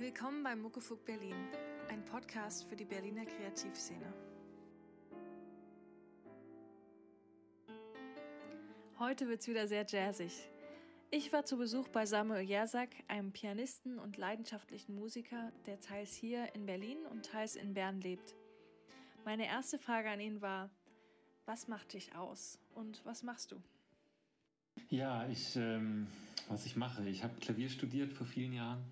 Willkommen bei Muckefuck Berlin, ein Podcast für die Berliner Kreativszene. Heute wird's wieder sehr jazzig. Ich war zu Besuch bei Samuel Jersak, einem Pianisten und leidenschaftlichen Musiker, der teils hier in Berlin und teils in Bern lebt. Meine erste Frage an ihn war, was macht dich aus und was machst du? Ja, ich, ähm, was ich mache, ich habe Klavier studiert vor vielen Jahren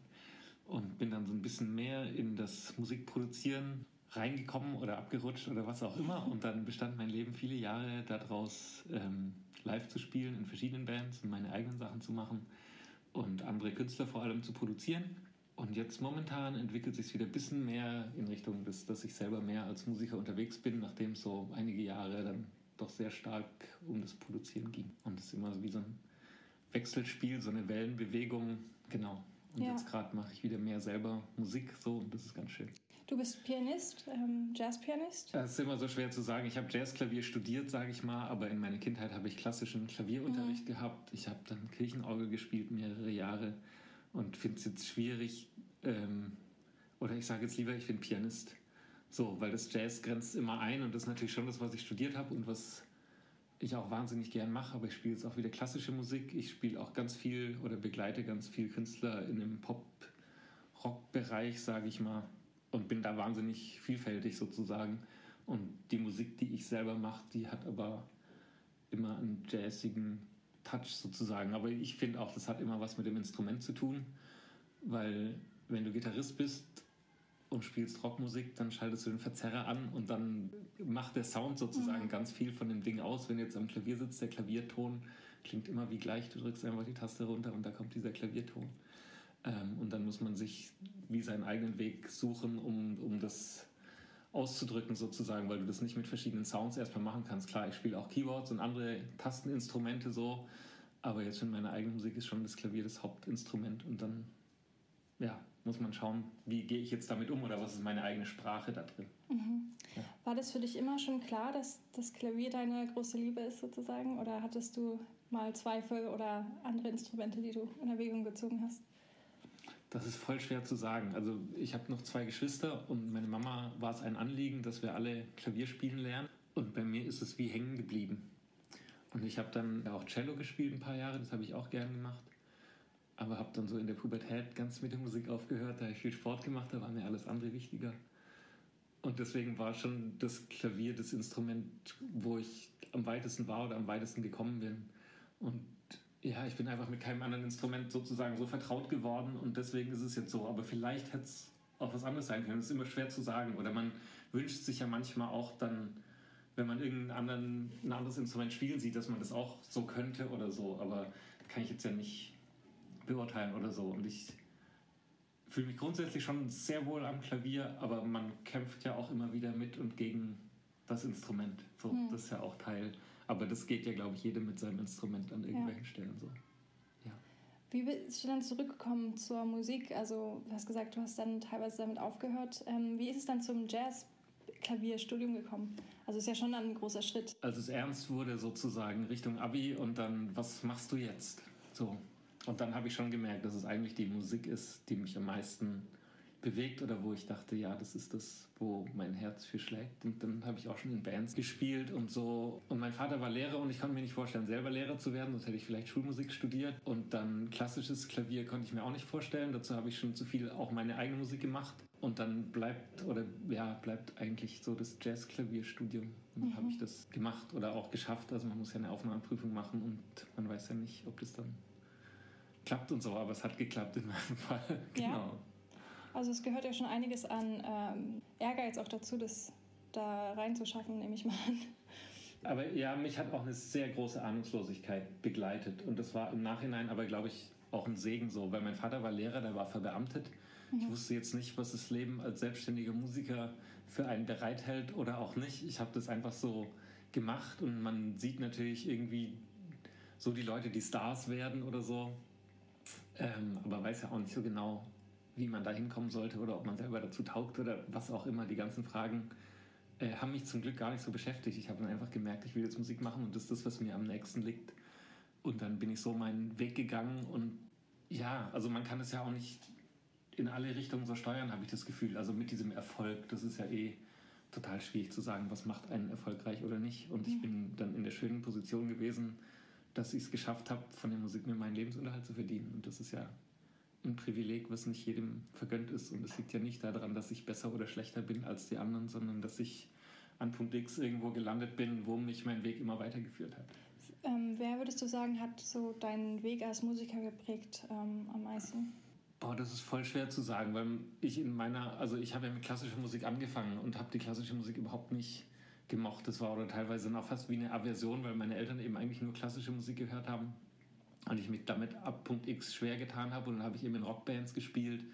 und bin dann so ein bisschen mehr in das Musikproduzieren reingekommen oder abgerutscht oder was auch immer. Und dann bestand mein Leben viele Jahre daraus, ähm, live zu spielen in verschiedenen Bands und meine eigenen Sachen zu machen und andere Künstler vor allem zu produzieren. Und jetzt momentan entwickelt sich wieder ein bisschen mehr in Richtung, des, dass ich selber mehr als Musiker unterwegs bin, nachdem es so einige Jahre dann doch sehr stark um das Produzieren ging. Und es ist immer so wie so ein Wechselspiel, so eine Wellenbewegung. Genau. Und ja. jetzt gerade mache ich wieder mehr selber Musik so und das ist ganz schön. Du bist Pianist, ähm, Jazzpianist? Das ist immer so schwer zu sagen. Ich habe Jazzklavier studiert, sage ich mal, aber in meiner Kindheit habe ich klassischen Klavierunterricht mhm. gehabt. Ich habe dann Kirchenorgel gespielt mehrere Jahre und finde es jetzt schwierig, ähm, oder ich sage jetzt lieber, ich bin Pianist. So, weil das Jazz grenzt immer ein und das ist natürlich schon das, was ich studiert habe und was ich auch wahnsinnig gern mache, aber ich spiele jetzt auch wieder klassische Musik. Ich spiele auch ganz viel oder begleite ganz viel Künstler in dem Pop-Rock-Bereich, sage ich mal, und bin da wahnsinnig vielfältig sozusagen. Und die Musik, die ich selber mache, die hat aber immer einen jazzigen Touch sozusagen. Aber ich finde auch, das hat immer was mit dem Instrument zu tun, weil wenn du Gitarrist bist und spielst Rockmusik, dann schaltest du den Verzerrer an und dann macht der Sound sozusagen mhm. ganz viel von dem Ding aus. Wenn du jetzt am Klavier sitzt, der Klavierton klingt immer wie gleich. Du drückst einfach die Taste runter und da kommt dieser Klavierton. Ähm, und dann muss man sich wie seinen eigenen Weg suchen, um, um das auszudrücken sozusagen, weil du das nicht mit verschiedenen Sounds erstmal machen kannst. Klar, ich spiele auch Keyboards und andere Tasteninstrumente so, aber jetzt in meiner eigenen Musik ist schon das Klavier das Hauptinstrument und dann ja, muss man schauen, wie gehe ich jetzt damit um oder was ist meine eigene Sprache da drin. Mhm. Ja. War das für dich immer schon klar, dass das Klavier deine große Liebe ist sozusagen oder hattest du mal Zweifel oder andere Instrumente, die du in Erwägung gezogen hast? Das ist voll schwer zu sagen. Also ich habe noch zwei Geschwister und meine Mama war es ein Anliegen, dass wir alle Klavier spielen lernen. Und bei mir ist es wie hängen geblieben. Und ich habe dann auch Cello gespielt ein paar Jahre, das habe ich auch gern gemacht. Aber habe dann so in der Pubertät ganz mit der Musik aufgehört, da habe ich viel Sport gemacht, da war mir alles andere wichtiger. Und deswegen war schon das Klavier das Instrument, wo ich am weitesten war oder am weitesten gekommen bin. Und ja, ich bin einfach mit keinem anderen Instrument sozusagen so vertraut geworden und deswegen ist es jetzt so. Aber vielleicht hätte es auch was anderes sein können. Das ist immer schwer zu sagen. Oder man wünscht sich ja manchmal auch dann, wenn man irgendein anderen, ein anderes Instrument spielen sieht, dass man das auch so könnte oder so. Aber kann ich jetzt ja nicht beurteilen oder so. Und ich fühle mich grundsätzlich schon sehr wohl am Klavier, aber man kämpft ja auch immer wieder mit und gegen das Instrument. So, hm. Das ist ja auch Teil aber das geht ja, glaube ich, jedem mit seinem Instrument an irgendwelchen ja. Stellen so. Ja. Wie bist du dann zurückgekommen zur Musik? Also, du hast gesagt, du hast dann teilweise damit aufgehört. Ähm, wie ist es dann zum Jazz-Klavierstudium gekommen? Also, ist ja schon ein großer Schritt. Als es ernst wurde, sozusagen Richtung Abi und dann, was machst du jetzt? So. Und dann habe ich schon gemerkt, dass es eigentlich die Musik ist, die mich am meisten bewegt oder wo ich dachte, ja, das ist das, wo mein Herz für schlägt. Und dann habe ich auch schon in Bands gespielt und so. Und mein Vater war Lehrer und ich konnte mir nicht vorstellen, selber Lehrer zu werden, sonst hätte ich vielleicht Schulmusik studiert. Und dann klassisches Klavier konnte ich mir auch nicht vorstellen. Dazu habe ich schon zu viel auch meine eigene Musik gemacht. Und dann bleibt, oder ja, bleibt eigentlich so das Jazzklavierstudium. Und dann mhm. habe ich das gemacht oder auch geschafft. Also man muss ja eine Aufnahmeprüfung machen und man weiß ja nicht, ob das dann klappt und so, aber es hat geklappt in meinem Fall. Genau. Ja. Also es gehört ja schon einiges an ähm, Ehrgeiz auch dazu, das da reinzuschaffen, nehme ich mal an. Aber ja, mich hat auch eine sehr große Ahnungslosigkeit begleitet. Und das war im Nachhinein aber, glaube ich, auch ein Segen so, weil mein Vater war Lehrer, der war verbeamtet. Mhm. Ich wusste jetzt nicht, was das Leben als selbstständiger Musiker für einen bereithält oder auch nicht. Ich habe das einfach so gemacht und man sieht natürlich irgendwie so die Leute, die Stars werden oder so, ähm, aber weiß ja auch nicht so genau, wie man da hinkommen sollte oder ob man selber dazu taugt oder was auch immer. Die ganzen Fragen äh, haben mich zum Glück gar nicht so beschäftigt. Ich habe dann einfach gemerkt, ich will jetzt Musik machen und das ist das, was mir am nächsten liegt. Und dann bin ich so meinen Weg gegangen und ja, also man kann es ja auch nicht in alle Richtungen so steuern, habe ich das Gefühl. Also mit diesem Erfolg, das ist ja eh total schwierig zu sagen, was macht einen erfolgreich oder nicht. Und ich mhm. bin dann in der schönen Position gewesen, dass ich es geschafft habe, von der Musik mir meinen Lebensunterhalt zu verdienen. Und das ist ja ein Privileg, was nicht jedem vergönnt ist. Und es liegt ja nicht daran, dass ich besser oder schlechter bin als die anderen, sondern dass ich an Punkt X irgendwo gelandet bin, wo mich mein Weg immer weitergeführt hat. Ähm, wer würdest du sagen, hat so deinen Weg als Musiker geprägt ähm, am meisten? Boah, das ist voll schwer zu sagen, weil ich in meiner, also ich habe ja mit klassischer Musik angefangen und habe die klassische Musik überhaupt nicht gemocht. Das war oder teilweise noch fast wie eine Aversion, weil meine Eltern eben eigentlich nur klassische Musik gehört haben und ich mich damit ab Punkt X schwer getan habe und dann habe ich eben in Rockbands gespielt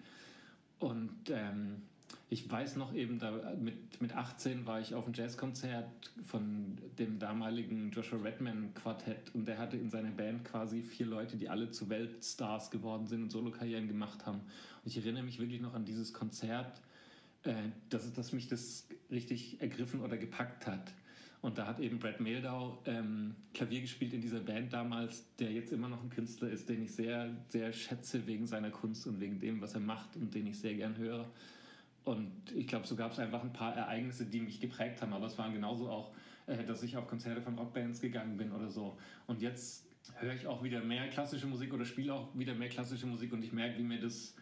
und ähm, ich weiß noch eben, da mit, mit 18 war ich auf einem Jazzkonzert von dem damaligen Joshua Redman Quartett und der hatte in seiner Band quasi vier Leute, die alle zu Weltstars geworden sind und Solokarrieren gemacht haben. Und ich erinnere mich wirklich noch an dieses Konzert, äh, dass, dass mich das richtig ergriffen oder gepackt hat. Und da hat eben Brad Meldau ähm, Klavier gespielt in dieser Band damals, der jetzt immer noch ein Künstler ist, den ich sehr, sehr schätze wegen seiner Kunst und wegen dem, was er macht und den ich sehr gern höre. Und ich glaube, so gab es einfach ein paar Ereignisse, die mich geprägt haben. Aber es waren genauso auch, äh, dass ich auf Konzerte von Rockbands gegangen bin oder so. Und jetzt höre ich auch wieder mehr klassische Musik oder spiele auch wieder mehr klassische Musik und ich merke, wie mir das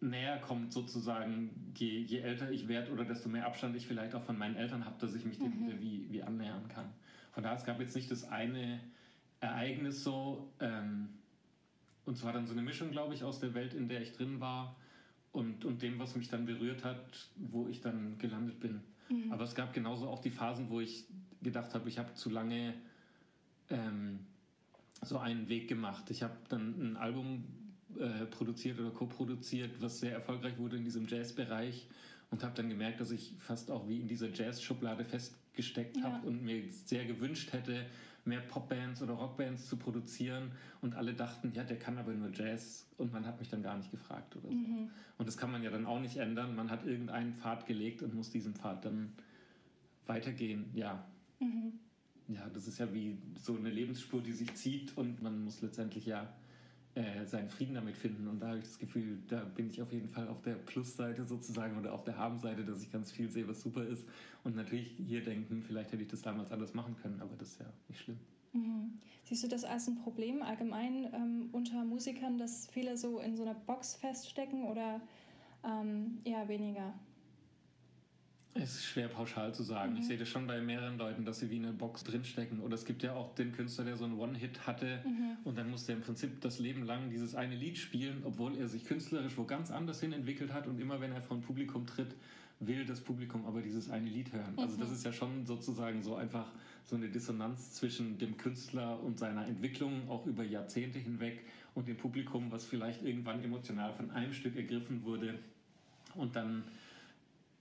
näher kommt sozusagen, je, je älter ich werde oder desto mehr Abstand ich vielleicht auch von meinen Eltern habe, dass ich mich dem mhm. wieder wie, wie annähern kann. Von daher, es gab jetzt nicht das eine Ereignis so, ähm, und zwar dann so eine Mischung, glaube ich, aus der Welt, in der ich drin war und, und dem, was mich dann berührt hat, wo ich dann gelandet bin. Mhm. Aber es gab genauso auch die Phasen, wo ich gedacht habe, ich habe zu lange ähm, so einen Weg gemacht. Ich habe dann ein Album äh, produziert oder co-produziert, was sehr erfolgreich wurde in diesem Jazzbereich und habe dann gemerkt, dass ich fast auch wie in dieser Jazz-Schublade festgesteckt ja. habe und mir sehr gewünscht hätte, mehr Popbands oder Rockbands zu produzieren und alle dachten, ja, der kann aber nur Jazz und man hat mich dann gar nicht gefragt oder so. Mhm. Und das kann man ja dann auch nicht ändern. Man hat irgendeinen Pfad gelegt und muss diesen Pfad dann weitergehen. Ja. Mhm. Ja, das ist ja wie so eine Lebensspur, die sich zieht und man muss letztendlich ja äh, seinen Frieden damit finden. Und da habe ich das Gefühl, da bin ich auf jeden Fall auf der Plusseite sozusagen oder auf der Habenseite, dass ich ganz viel sehe, was super ist. Und natürlich hier denken, vielleicht hätte ich das damals anders machen können, aber das ist ja nicht schlimm. Mhm. Siehst du das als ein Problem allgemein ähm, unter Musikern, dass viele so in so einer Box feststecken oder ähm, eher weniger? Es ist schwer pauschal zu sagen. Mhm. Ich sehe das schon bei mehreren Leuten, dass sie wie in einer Box drinstecken. Oder es gibt ja auch den Künstler, der so einen One-Hit hatte mhm. und dann musste er im Prinzip das Leben lang dieses eine Lied spielen, obwohl er sich künstlerisch wo ganz anders hin entwickelt hat und immer wenn er vor ein Publikum tritt, will das Publikum aber dieses eine Lied hören. Mhm. Also das ist ja schon sozusagen so einfach so eine Dissonanz zwischen dem Künstler und seiner Entwicklung auch über Jahrzehnte hinweg und dem Publikum, was vielleicht irgendwann emotional von einem Stück ergriffen wurde und dann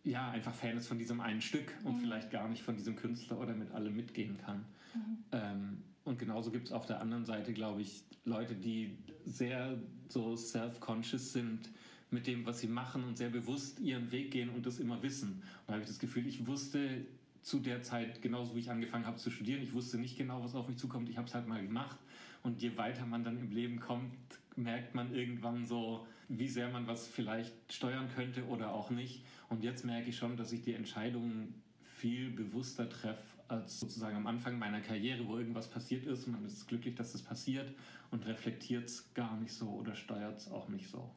ja, einfach Fan ist von diesem einen Stück und mhm. vielleicht gar nicht von diesem Künstler oder mit allem mitgehen kann. Mhm. Ähm, und genauso gibt es auf der anderen Seite, glaube ich, Leute, die sehr so self-conscious sind mit dem, was sie machen und sehr bewusst ihren Weg gehen und das immer wissen. Und da habe ich das Gefühl, ich wusste zu der Zeit, genauso wie ich angefangen habe zu studieren, ich wusste nicht genau, was auf mich zukommt. Ich habe es halt mal gemacht. Und je weiter man dann im Leben kommt, merkt man irgendwann so, wie sehr man was vielleicht steuern könnte oder auch nicht. Und jetzt merke ich schon, dass ich die Entscheidungen viel bewusster treffe als sozusagen am Anfang meiner Karriere, wo irgendwas passiert ist. Man ist glücklich, dass das passiert und reflektiert es gar nicht so oder steuert es auch nicht so.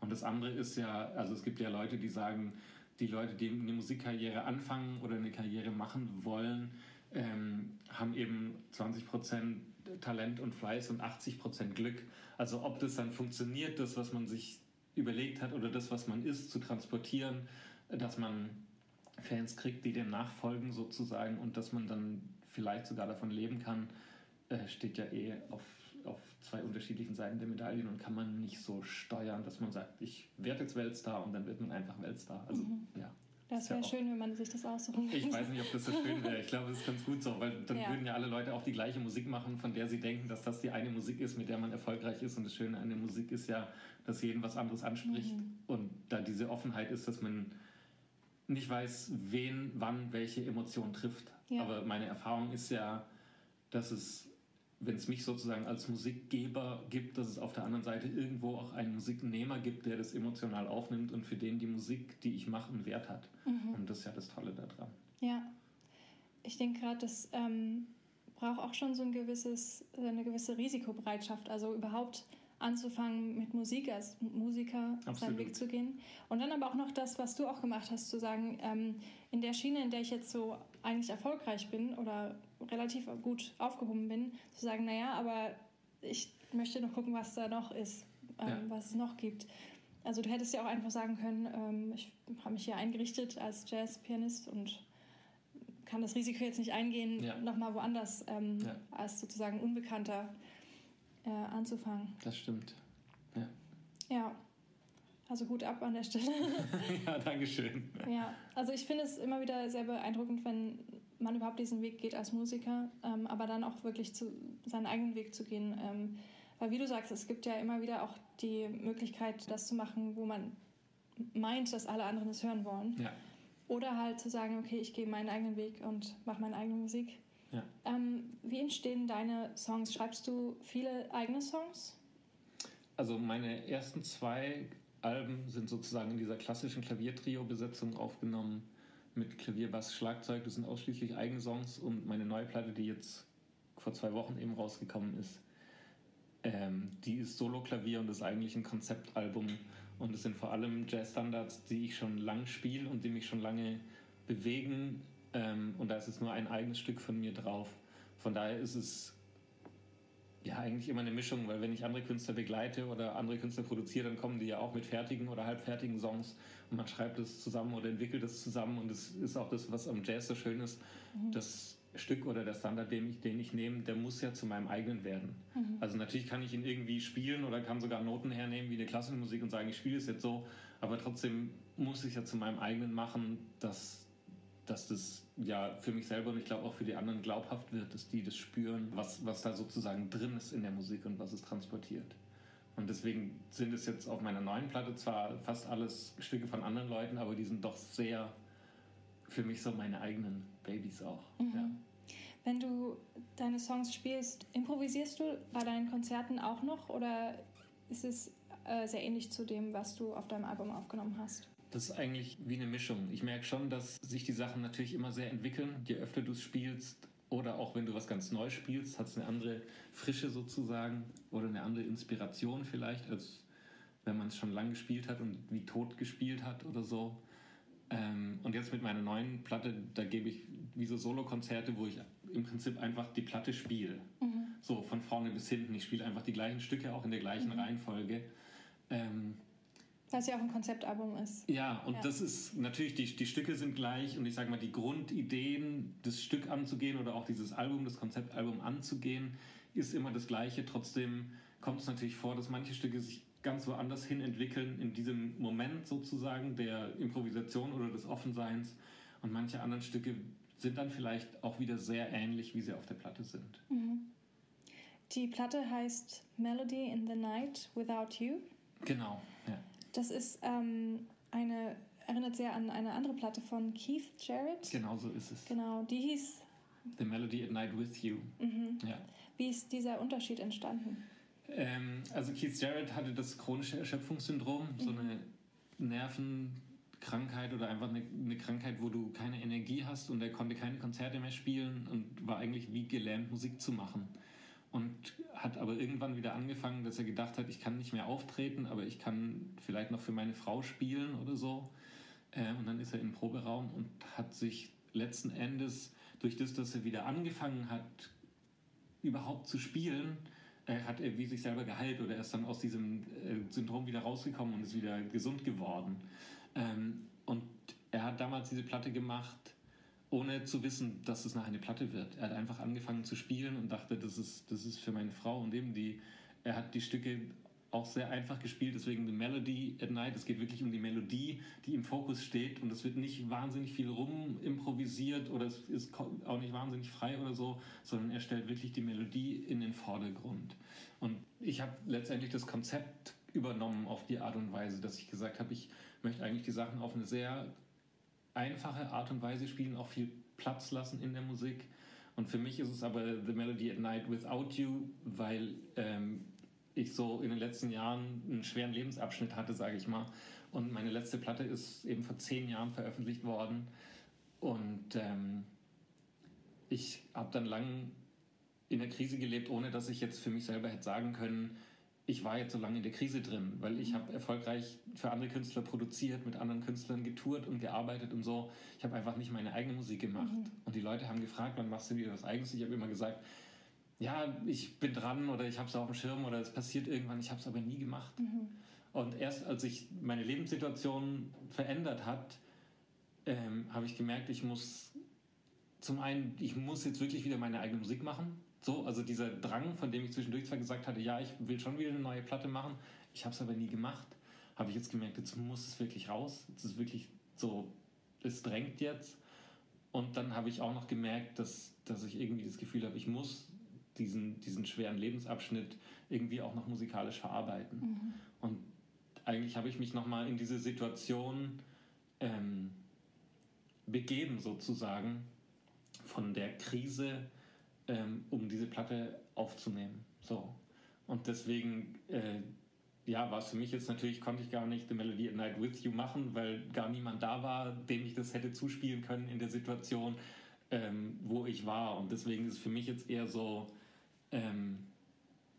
Und das andere ist ja, also es gibt ja Leute, die sagen, die Leute, die eine Musikkarriere anfangen oder eine Karriere machen wollen, ähm, haben eben 20 Talent und Fleiß und 80% Glück. Also ob das dann funktioniert, das, was man sich überlegt hat oder das, was man ist, zu transportieren, dass man Fans kriegt, die dem nachfolgen sozusagen und dass man dann vielleicht sogar davon leben kann, äh, steht ja eh auf, auf zwei unterschiedlichen Seiten der Medaillen und kann man nicht so steuern, dass man sagt, ich werde jetzt Weltstar und dann wird man einfach Weltstar. Also mhm. Das wäre ja schön, wenn man sich das aussuchen könnte. Ich weiß nicht, ob das so schön wäre. Ich glaube, es ist ganz gut so, weil dann ja. würden ja alle Leute auch die gleiche Musik machen, von der sie denken, dass das die eine Musik ist, mit der man erfolgreich ist. Und das Schöne an der Musik ist ja, dass jeden was anderes anspricht. Mhm. Und da diese Offenheit ist, dass man nicht weiß, wen, wann, welche Emotion trifft. Ja. Aber meine Erfahrung ist ja, dass es wenn es mich sozusagen als Musikgeber gibt, dass es auf der anderen Seite irgendwo auch einen Musiknehmer gibt, der das emotional aufnimmt und für den die Musik, die ich mache, einen Wert hat. Mhm. Und das ist ja das Tolle daran. Ja, ich denke gerade, das ähm, braucht auch schon so ein gewisses, eine gewisse Risikobereitschaft. Also überhaupt anzufangen mit Musik als Musiker Absolut. seinen Weg zu gehen. Und dann aber auch noch das, was du auch gemacht hast, zu sagen, ähm, in der Schiene, in der ich jetzt so eigentlich erfolgreich bin oder relativ gut aufgehoben bin, zu sagen, naja, aber ich möchte noch gucken, was da noch ist, ähm, ja. was es noch gibt. Also du hättest ja auch einfach sagen können, ähm, ich habe mich hier eingerichtet als Jazzpianist und kann das Risiko jetzt nicht eingehen, ja. nochmal woanders ähm, ja. als sozusagen Unbekannter äh, anzufangen. Das stimmt. Ja. Ja. Also gut ab an der Stelle. ja, danke schön. Ja, also ich finde es immer wieder sehr beeindruckend, wenn man überhaupt diesen Weg geht als Musiker, ähm, aber dann auch wirklich zu, seinen eigenen Weg zu gehen. Ähm, weil wie du sagst, es gibt ja immer wieder auch die Möglichkeit, das zu machen, wo man meint, dass alle anderen es hören wollen. Ja. Oder halt zu sagen, okay, ich gehe meinen eigenen Weg und mache meine eigene Musik. Ja. Ähm, wie entstehen deine Songs? Schreibst du viele eigene Songs? Also meine ersten zwei Alben sind sozusagen in dieser klassischen Klaviertrio-Besetzung aufgenommen mit Klavier, Bass, Schlagzeug. Das sind ausschließlich eigene Songs und meine neue Platte, die jetzt vor zwei Wochen eben rausgekommen ist, ähm, die ist Solo-Klavier und ist eigentlich ein Konzeptalbum. Und es sind vor allem Jazz-Standards, die ich schon lang spiele und die mich schon lange bewegen. Ähm, und da ist es nur ein eigenes Stück von mir drauf. Von daher ist es ja, eigentlich immer eine Mischung, weil wenn ich andere Künstler begleite oder andere Künstler produziere, dann kommen die ja auch mit fertigen oder halbfertigen Songs und man schreibt es zusammen oder entwickelt es zusammen und es ist auch das, was am Jazz so schön ist. Mhm. Das Stück oder der Standard, den ich, den ich nehme, der muss ja zu meinem eigenen werden. Mhm. Also natürlich kann ich ihn irgendwie spielen oder kann sogar Noten hernehmen wie eine klassische Musik und sagen, ich spiele es jetzt so, aber trotzdem muss ich ja zu meinem eigenen machen, dass dass das ja für mich selber und ich glaube auch für die anderen glaubhaft wird, dass die das spüren, was, was da sozusagen drin ist in der Musik und was es transportiert. Und deswegen sind es jetzt auf meiner neuen Platte zwar fast alles Stücke von anderen Leuten, aber die sind doch sehr für mich so meine eigenen Babys auch. Mhm. Ja. Wenn du deine Songs spielst, improvisierst du bei deinen Konzerten auch noch oder ist es äh, sehr ähnlich zu dem, was du auf deinem Album aufgenommen hast? Das ist eigentlich wie eine Mischung. Ich merke schon, dass sich die Sachen natürlich immer sehr entwickeln. Je öfter du es spielst oder auch wenn du was ganz Neues spielst, hat es eine andere Frische sozusagen oder eine andere Inspiration vielleicht, als wenn man es schon lange gespielt hat und wie tot gespielt hat oder so. Ähm, und jetzt mit meiner neuen Platte, da gebe ich wie so Solokonzerte, wo ich im Prinzip einfach die Platte spiele. Mhm. So von vorne bis hinten. Ich spiele einfach die gleichen Stücke auch in der gleichen mhm. Reihenfolge. Ähm, weil es ja auch ein Konzeptalbum ist. Ja, und ja. das ist natürlich, die, die Stücke sind gleich und ich sage mal, die Grundideen, das Stück anzugehen oder auch dieses Album, das Konzeptalbum anzugehen, ist immer das Gleiche. Trotzdem kommt es natürlich vor, dass manche Stücke sich ganz woanders hin entwickeln, in diesem Moment sozusagen der Improvisation oder des Offenseins. Und manche anderen Stücke sind dann vielleicht auch wieder sehr ähnlich, wie sie auf der Platte sind. Mhm. Die Platte heißt Melody in the Night Without You. Genau. Das ist ähm, eine, erinnert sehr an eine andere Platte von Keith Jarrett. Genau so ist es. Genau, die hieß The Melody at Night with You. Mhm. Ja. Wie ist dieser Unterschied entstanden? Ähm, also Keith Jarrett hatte das chronische Erschöpfungssyndrom, mhm. so eine Nervenkrankheit oder einfach eine, eine, Krankheit, wo du keine Energie hast und er konnte keine Konzerte mehr spielen und war eigentlich wie gelähmt, Musik zu machen und hat aber irgendwann wieder angefangen, dass er gedacht hat, ich kann nicht mehr auftreten, aber ich kann vielleicht noch für meine Frau spielen oder so. Äh, und dann ist er im Proberaum und hat sich letzten Endes durch das, dass er wieder angefangen hat, überhaupt zu spielen, äh, hat er wie sich selber geheilt oder er ist dann aus diesem äh, Syndrom wieder rausgekommen und ist wieder gesund geworden. Ähm, und er hat damals diese Platte gemacht, ohne zu wissen, dass es nachher eine Platte wird. Er hat einfach angefangen zu spielen und dachte, das ist, das ist für meine Frau und eben die, er hat die Stücke auch sehr einfach gespielt, deswegen The Melody at Night. Es geht wirklich um die Melodie, die im Fokus steht und es wird nicht wahnsinnig viel rum improvisiert oder es ist auch nicht wahnsinnig frei oder so, sondern er stellt wirklich die Melodie in den Vordergrund. Und ich habe letztendlich das Konzept übernommen auf die Art und Weise, dass ich gesagt habe, ich möchte eigentlich die Sachen auf eine sehr einfache Art und Weise spielen, auch viel Platz lassen in der Musik Und für mich ist es aber The Melody at Night Without You, weil ähm, ich so in den letzten Jahren einen schweren Lebensabschnitt hatte, sage ich mal. Und meine letzte Platte ist eben vor zehn Jahren veröffentlicht worden. Und ähm, ich habe dann lang in der Krise gelebt, ohne dass ich jetzt für mich selber hätte sagen können, ich war jetzt so lange in der Krise drin, weil ich habe erfolgreich für andere Künstler produziert, mit anderen Künstlern getourt und gearbeitet und so. Ich habe einfach nicht meine eigene Musik gemacht. Mhm. Und die Leute haben gefragt, wann machst du wieder was eigenes? Ich habe immer gesagt, ja, ich bin dran oder ich habe es auf dem Schirm oder es passiert irgendwann, ich habe es aber nie gemacht. Mhm. Und erst als sich meine Lebenssituation verändert hat, ähm, habe ich gemerkt, ich muss zum einen, ich muss jetzt wirklich wieder meine eigene Musik machen. So, also dieser Drang, von dem ich zwischendurch zwar gesagt hatte, ja, ich will schon wieder eine neue Platte machen, ich habe es aber nie gemacht, habe ich jetzt gemerkt, jetzt muss es wirklich raus. Jetzt ist wirklich so, es drängt jetzt. Und dann habe ich auch noch gemerkt, dass, dass ich irgendwie das Gefühl habe, ich muss diesen, diesen schweren Lebensabschnitt irgendwie auch noch musikalisch verarbeiten. Mhm. Und eigentlich habe ich mich nochmal in diese Situation ähm, begeben, sozusagen, von der Krise ähm, um diese Platte aufzunehmen. So. Und deswegen, äh, ja, war es für mich jetzt natürlich, konnte ich gar nicht The Melody at Night With You machen, weil gar niemand da war, dem ich das hätte zuspielen können in der Situation, ähm, wo ich war. Und deswegen ist es für mich jetzt eher so ähm,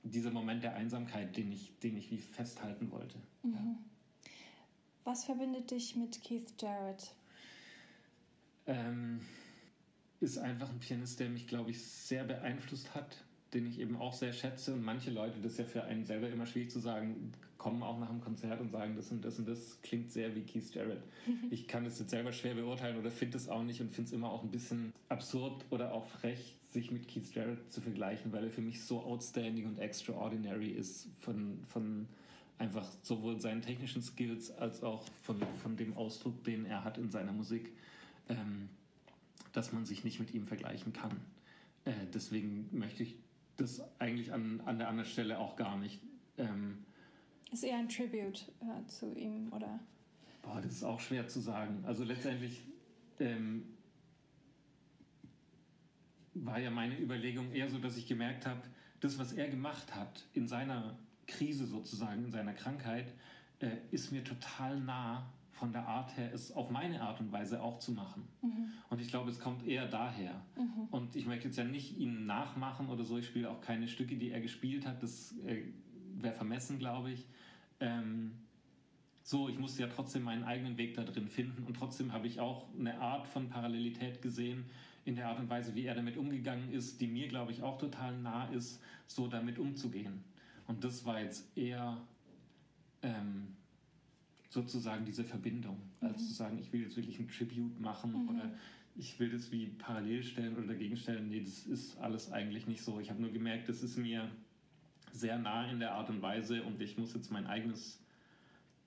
dieser Moment der Einsamkeit, den ich, den ich wie festhalten wollte. Mhm. Ja. Was verbindet dich mit Keith Jarrett? Ähm, ist einfach ein Pianist, der mich, glaube ich, sehr beeinflusst hat, den ich eben auch sehr schätze. Und manche Leute, das ist ja für einen selber immer schwierig zu sagen, kommen auch nach dem Konzert und sagen, das und das und das klingt sehr wie Keith Jarrett. ich kann das jetzt selber schwer beurteilen oder finde es auch nicht und finde es immer auch ein bisschen absurd oder auch frech, sich mit Keith Jarrett zu vergleichen, weil er für mich so outstanding und extraordinary ist von, von einfach sowohl seinen technischen Skills als auch von, von dem Ausdruck, den er hat in seiner Musik. Ähm, dass man sich nicht mit ihm vergleichen kann. Äh, deswegen möchte ich das eigentlich an, an der anderen Stelle auch gar nicht. Ähm, ist eher ein Tribute äh, zu ihm, oder? Boah, das ist auch schwer zu sagen. Also letztendlich ähm, war ja meine Überlegung eher so, dass ich gemerkt habe, das, was er gemacht hat in seiner Krise sozusagen, in seiner Krankheit, äh, ist mir total nah von der Art her, es auf meine Art und Weise auch zu machen. Mhm. Und ich glaube, es kommt eher daher. Mhm. Und ich möchte jetzt ja nicht ihn nachmachen oder so. Ich spiele auch keine Stücke, die er gespielt hat. Das äh, wäre vermessen, glaube ich. Ähm, so, ich musste ja trotzdem meinen eigenen Weg da drin finden. Und trotzdem habe ich auch eine Art von Parallelität gesehen in der Art und Weise, wie er damit umgegangen ist, die mir, glaube ich, auch total nah ist, so damit umzugehen. Und das war jetzt eher... Ähm, sozusagen diese Verbindung, mhm. als zu sagen, ich will jetzt wirklich ein Tribute machen mhm. oder ich will das wie parallel stellen oder dagegen stellen. Nee, das ist alles eigentlich nicht so. Ich habe nur gemerkt, das ist mir sehr nah in der Art und Weise und ich muss jetzt mein eigenes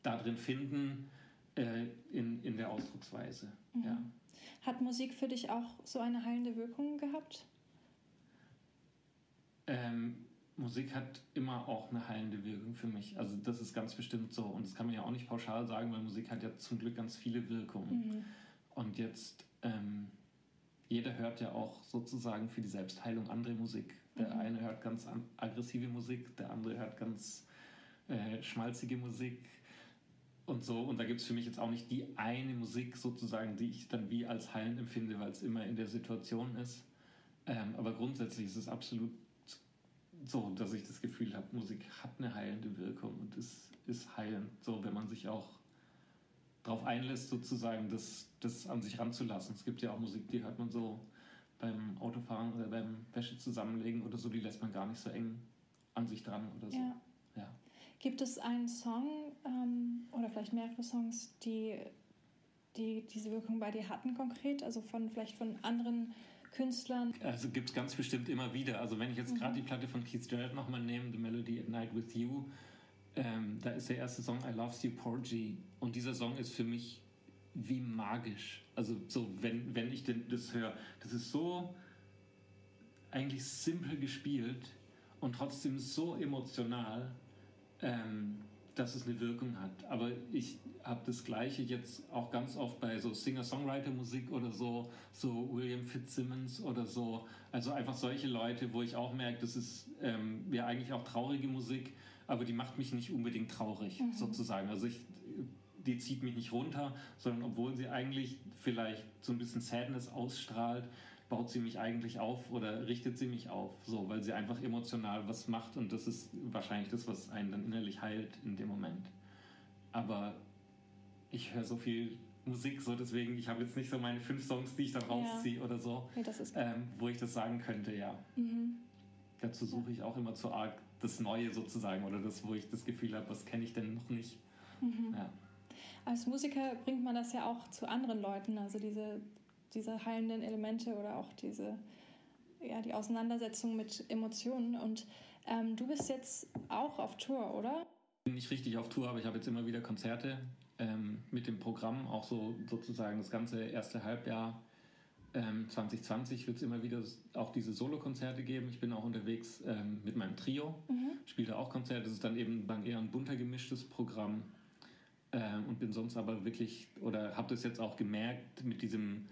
da drin finden äh, in, in der Ausdrucksweise. Mhm. Ja. Hat Musik für dich auch so eine heilende Wirkung gehabt? Ähm, Musik hat immer auch eine heilende Wirkung für mich. Also das ist ganz bestimmt so. Und das kann man ja auch nicht pauschal sagen, weil Musik hat ja zum Glück ganz viele Wirkungen. Mhm. Und jetzt, ähm, jeder hört ja auch sozusagen für die Selbstheilung andere Musik. Der mhm. eine hört ganz aggressive Musik, der andere hört ganz äh, schmalzige Musik und so. Und da gibt es für mich jetzt auch nicht die eine Musik sozusagen, die ich dann wie als heilend empfinde, weil es immer in der Situation ist. Ähm, aber grundsätzlich ist es absolut so, dass ich das Gefühl habe, Musik hat eine heilende Wirkung und es ist heilend, so wenn man sich auch darauf einlässt, sozusagen das, das an sich ranzulassen. Es gibt ja auch Musik, die hört man so beim Autofahren oder beim Wäsche zusammenlegen oder so, die lässt man gar nicht so eng an sich dran oder so. Ja. ja. Gibt es einen Song ähm, oder vielleicht mehrere Songs, die, die diese Wirkung bei dir hatten konkret? Also von vielleicht von anderen Künstlern? Also gibt es ganz bestimmt immer wieder. Also wenn ich jetzt mhm. gerade die Platte von Keith Jarrett nochmal nehme, The Melody at Night with You, ähm, da ist der erste Song I Love You Porgy und dieser Song ist für mich wie magisch. Also so, wenn, wenn ich denn das höre, das ist so eigentlich simpel gespielt und trotzdem so emotional. Ähm, dass es eine Wirkung hat. Aber ich habe das Gleiche jetzt auch ganz oft bei so Singer-Songwriter-Musik oder so, so William Fitzsimmons oder so. Also einfach solche Leute, wo ich auch merke, das ist ähm, ja eigentlich auch traurige Musik, aber die macht mich nicht unbedingt traurig, mhm. sozusagen. Also ich, die zieht mich nicht runter, sondern obwohl sie eigentlich vielleicht so ein bisschen Sadness ausstrahlt, baut sie mich eigentlich auf oder richtet sie mich auf, so, weil sie einfach emotional was macht und das ist wahrscheinlich das, was einen dann innerlich heilt in dem Moment. Aber ich höre so viel Musik, so deswegen, ich habe jetzt nicht so meine fünf Songs, die ich dann rausziehe ja. oder so, nee, ähm, wo ich das sagen könnte, ja. Mhm. Dazu suche ich auch immer zu arg das Neue sozusagen oder das, wo ich das Gefühl habe, was kenne ich denn noch nicht. Mhm. Ja. Als Musiker bringt man das ja auch zu anderen Leuten, also diese diese heilenden Elemente oder auch diese, ja, die Auseinandersetzung mit Emotionen. Und ähm, du bist jetzt auch auf Tour, oder? Nicht richtig auf Tour, aber ich habe jetzt immer wieder Konzerte ähm, mit dem Programm, auch so sozusagen das ganze erste Halbjahr. 2020 wird es immer wieder auch diese Solo-Konzerte geben. Ich bin auch unterwegs ähm, mit meinem Trio, mhm. spiele da auch Konzerte. Das ist dann eben dann eher ein bunter gemischtes Programm ähm, und bin sonst aber wirklich oder habe das jetzt auch gemerkt mit diesem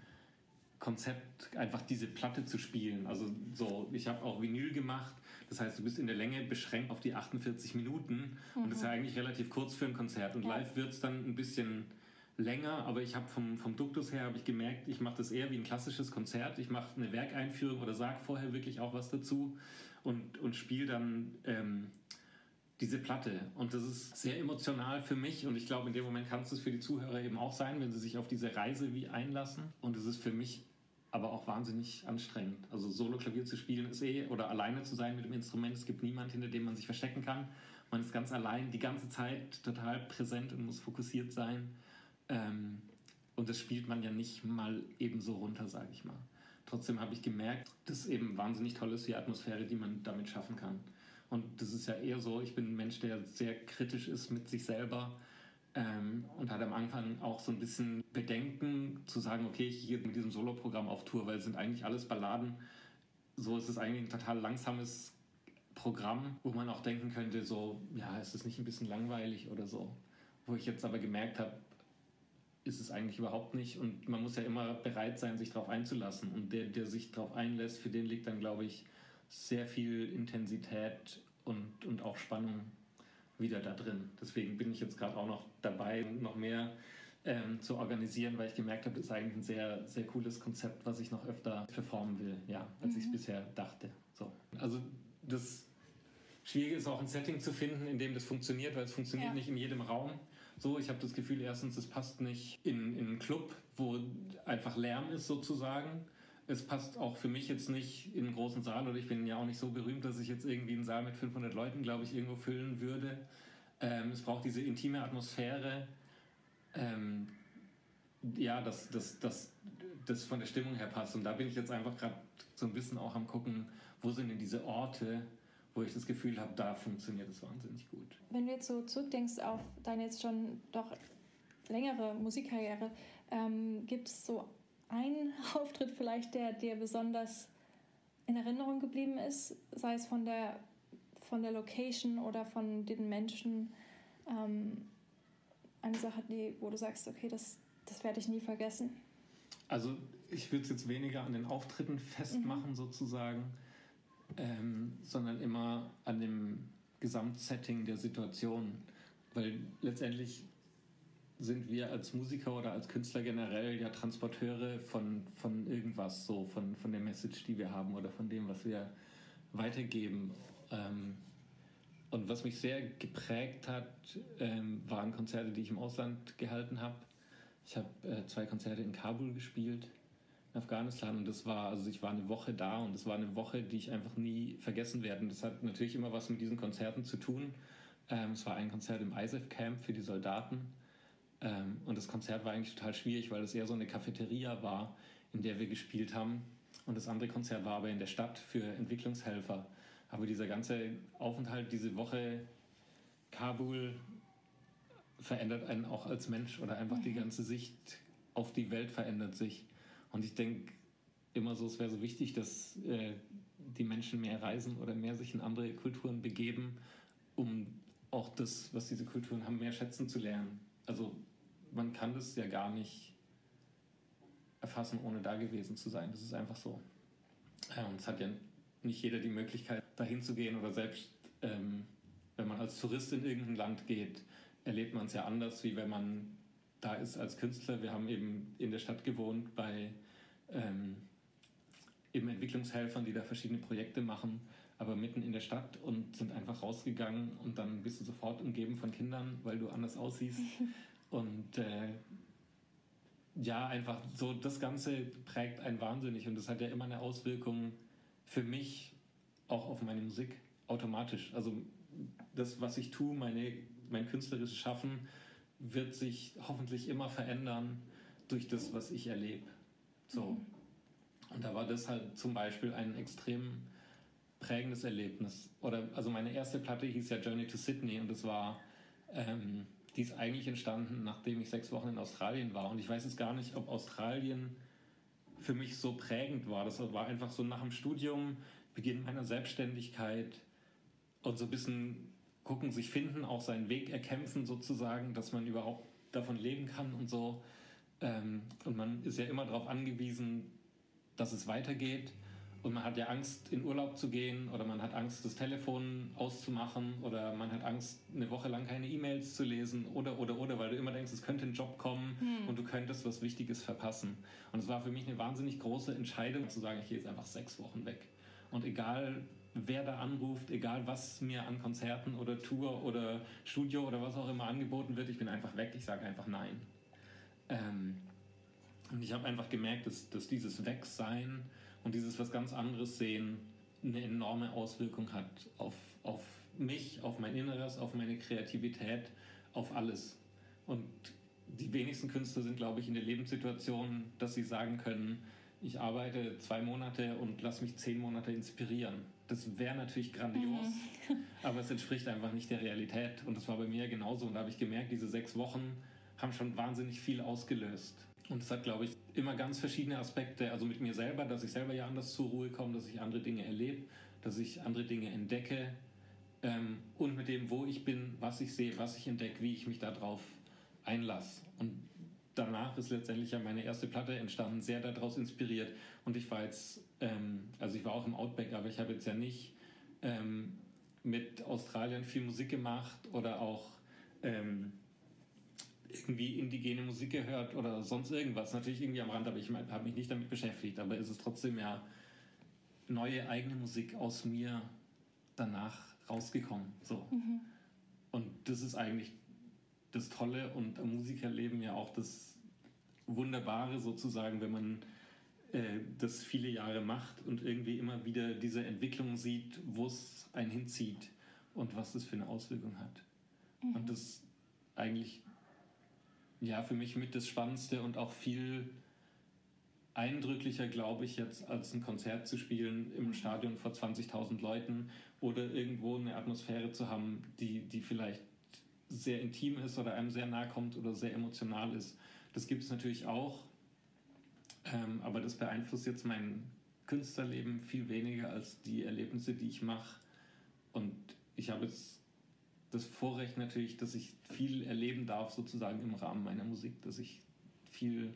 Konzept, einfach diese Platte zu spielen. Also so, ich habe auch Vinyl gemacht. Das heißt, du bist in der Länge beschränkt auf die 48 Minuten mhm. und das ist ja mhm. eigentlich relativ kurz für ein Konzert. Und ja. live wird es dann ein bisschen länger, aber ich habe vom, vom Duktus her habe ich gemerkt, ich mache das eher wie ein klassisches Konzert. Ich mache eine Werkeinführung oder sage vorher wirklich auch was dazu und, und spiele dann ähm, diese Platte. Und das ist sehr emotional für mich und ich glaube, in dem Moment kann es das für die Zuhörer eben auch sein, wenn sie sich auf diese Reise wie einlassen. Und es ist für mich aber auch wahnsinnig anstrengend. Also Solo-Klavier zu spielen ist eh, oder alleine zu sein mit dem Instrument, es gibt niemanden, hinter dem man sich verstecken kann. Man ist ganz allein die ganze Zeit total präsent und muss fokussiert sein. Ähm, und das spielt man ja nicht mal ebenso runter, sage ich mal. Trotzdem habe ich gemerkt, dass eben wahnsinnig toll ist, die Atmosphäre, die man damit schaffen kann. Und das ist ja eher so, ich bin ein Mensch, der sehr kritisch ist mit sich selber ähm, und hat am Anfang auch so ein bisschen Bedenken zu sagen, okay, ich gehe mit diesem Soloprogramm auf Tour, weil es sind eigentlich alles Balladen. So ist es eigentlich ein total langsames Programm, wo man auch denken könnte, so, ja, ist es nicht ein bisschen langweilig oder so. Wo ich jetzt aber gemerkt habe, ist es eigentlich überhaupt nicht. Und man muss ja immer bereit sein, sich darauf einzulassen. Und der, der sich darauf einlässt, für den liegt dann, glaube ich, sehr viel Intensität und, und auch Spannung wieder da drin. Deswegen bin ich jetzt gerade auch noch dabei, noch mehr ähm, zu organisieren, weil ich gemerkt habe, das ist eigentlich ein sehr, sehr cooles Konzept, was ich noch öfter performen will, ja, als mhm. ich es bisher dachte. So. Also das Schwierige ist auch ein Setting zu finden, in dem das funktioniert, weil es funktioniert ja. nicht in jedem Raum. So, ich habe das Gefühl, erstens, es passt nicht in, in einen Club, wo einfach Lärm ist sozusagen es passt auch für mich jetzt nicht in einen großen Saal oder ich bin ja auch nicht so berühmt, dass ich jetzt irgendwie einen Saal mit 500 Leuten, glaube ich, irgendwo füllen würde. Ähm, es braucht diese intime Atmosphäre. Ähm, ja, dass das, das, das von der Stimmung her passt. Und da bin ich jetzt einfach gerade so ein bisschen auch am gucken, wo sind denn diese Orte, wo ich das Gefühl habe, da funktioniert es wahnsinnig gut. Wenn du jetzt so zurückdenkst auf deine jetzt schon doch längere Musikkarriere, ähm, gibt es so ein Auftritt vielleicht, der dir besonders in Erinnerung geblieben ist, sei es von der, von der Location oder von den Menschen? Ähm, eine Sache, die, wo du sagst, okay, das, das werde ich nie vergessen? Also ich würde es jetzt weniger an den Auftritten festmachen mhm. sozusagen, ähm, sondern immer an dem Gesamtsetting der Situation. Weil letztendlich sind wir als Musiker oder als Künstler generell ja Transporteure von, von irgendwas, so von, von der Message, die wir haben oder von dem, was wir weitergeben. Ähm, und was mich sehr geprägt hat, ähm, waren Konzerte, die ich im Ausland gehalten habe. Ich habe äh, zwei Konzerte in Kabul gespielt, in Afghanistan, und das war, also ich war eine Woche da und es war eine Woche, die ich einfach nie vergessen werde. Und das hat natürlich immer was mit diesen Konzerten zu tun. Ähm, es war ein Konzert im ISAF Camp für die Soldaten ähm, und das Konzert war eigentlich total schwierig, weil es eher so eine Cafeteria war, in der wir gespielt haben. Und das andere Konzert war aber in der Stadt für Entwicklungshelfer. Aber dieser ganze Aufenthalt, diese Woche Kabul verändert einen auch als Mensch oder einfach die mhm. ganze Sicht auf die Welt verändert sich. Und ich denke immer so, es wäre so wichtig, dass äh, die Menschen mehr reisen oder mehr sich in andere Kulturen begeben, um auch das, was diese Kulturen haben, mehr schätzen zu lernen. Also man kann das ja gar nicht erfassen, ohne da gewesen zu sein. Das ist einfach so. Und es hat ja nicht jeder die Möglichkeit, dahin zu gehen oder selbst, ähm, wenn man als Tourist in irgendein Land geht, erlebt man es ja anders, wie wenn man da ist als Künstler. Wir haben eben in der Stadt gewohnt bei ähm, eben Entwicklungshelfern, die da verschiedene Projekte machen, aber mitten in der Stadt und sind einfach rausgegangen und dann bist du sofort umgeben von Kindern, weil du anders aussiehst. und äh, ja, einfach so, das Ganze prägt einen wahnsinnig und das hat ja immer eine Auswirkung für mich auch auf meine Musik automatisch. Also das, was ich tue, meine, mein künstlerisches Schaffen, wird sich hoffentlich immer verändern durch das, was ich erlebe. So. Mhm. Und da war das halt zum Beispiel ein extrem prägendes Erlebnis. Oder also meine erste Platte hieß ja Journey to Sydney und das war, ähm, die ist eigentlich entstanden, nachdem ich sechs Wochen in Australien war. Und ich weiß jetzt gar nicht, ob Australien für mich so prägend war. Das war einfach so nach dem Studium, Beginn meiner Selbstständigkeit und so ein bisschen gucken, sich finden, auch seinen Weg erkämpfen sozusagen, dass man überhaupt davon leben kann und so. Ähm, und man ist ja immer darauf angewiesen, dass es weitergeht. Und man hat ja Angst, in Urlaub zu gehen oder man hat Angst, das Telefon auszumachen oder man hat Angst, eine Woche lang keine E-Mails zu lesen oder, oder, oder, weil du immer denkst, es könnte ein Job kommen hm. und du könntest was Wichtiges verpassen. Und es war für mich eine wahnsinnig große Entscheidung zu sagen, ich gehe jetzt einfach sechs Wochen weg. Und egal, wer da anruft, egal was mir an Konzerten oder Tour oder Studio oder was auch immer angeboten wird, ich bin einfach weg, ich sage einfach nein. Ähm, und ich habe einfach gemerkt, dass, dass dieses Wegsein und dieses was ganz anderes sehen eine enorme Auswirkung hat auf, auf mich, auf mein Inneres, auf meine Kreativität, auf alles. Und die wenigsten Künstler sind, glaube ich, in der Lebenssituation, dass sie sagen können, ich arbeite zwei Monate und lass mich zehn Monate inspirieren. Das wäre natürlich grandios, mhm. aber es entspricht einfach nicht der Realität. Und das war bei mir genauso. Und da habe ich gemerkt, diese sechs Wochen haben schon wahnsinnig viel ausgelöst. Und es hat, glaube ich, immer ganz verschiedene Aspekte. Also mit mir selber, dass ich selber ja anders zur Ruhe komme, dass ich andere Dinge erlebe, dass ich andere Dinge entdecke. Ähm, und mit dem, wo ich bin, was ich sehe, was ich entdecke, wie ich mich darauf einlasse. Und danach ist letztendlich ja meine erste Platte entstanden, sehr daraus inspiriert. Und ich war jetzt, ähm, also ich war auch im Outback, aber ich habe jetzt ja nicht ähm, mit Australien viel Musik gemacht oder auch ähm, irgendwie indigene Musik gehört oder sonst irgendwas. Natürlich irgendwie am Rand, aber ich habe mich nicht damit beschäftigt. Aber es ist trotzdem ja neue eigene Musik aus mir danach rausgekommen. So. Mhm. Und das ist eigentlich das Tolle und am Musikerleben ja auch das Wunderbare sozusagen, wenn man äh, das viele Jahre macht und irgendwie immer wieder diese Entwicklung sieht, wo es einen hinzieht und was das für eine Auswirkung hat. Mhm. Und das eigentlich ja, für mich mit das Spannendste und auch viel eindrücklicher, glaube ich, jetzt als ein Konzert zu spielen im Stadion vor 20.000 Leuten oder irgendwo eine Atmosphäre zu haben, die, die vielleicht sehr intim ist oder einem sehr nahe kommt oder sehr emotional ist. Das gibt es natürlich auch, ähm, aber das beeinflusst jetzt mein Künstlerleben viel weniger als die Erlebnisse, die ich mache. Und ich habe jetzt das Vorrecht natürlich, dass ich viel erleben darf, sozusagen im Rahmen meiner Musik, dass ich viel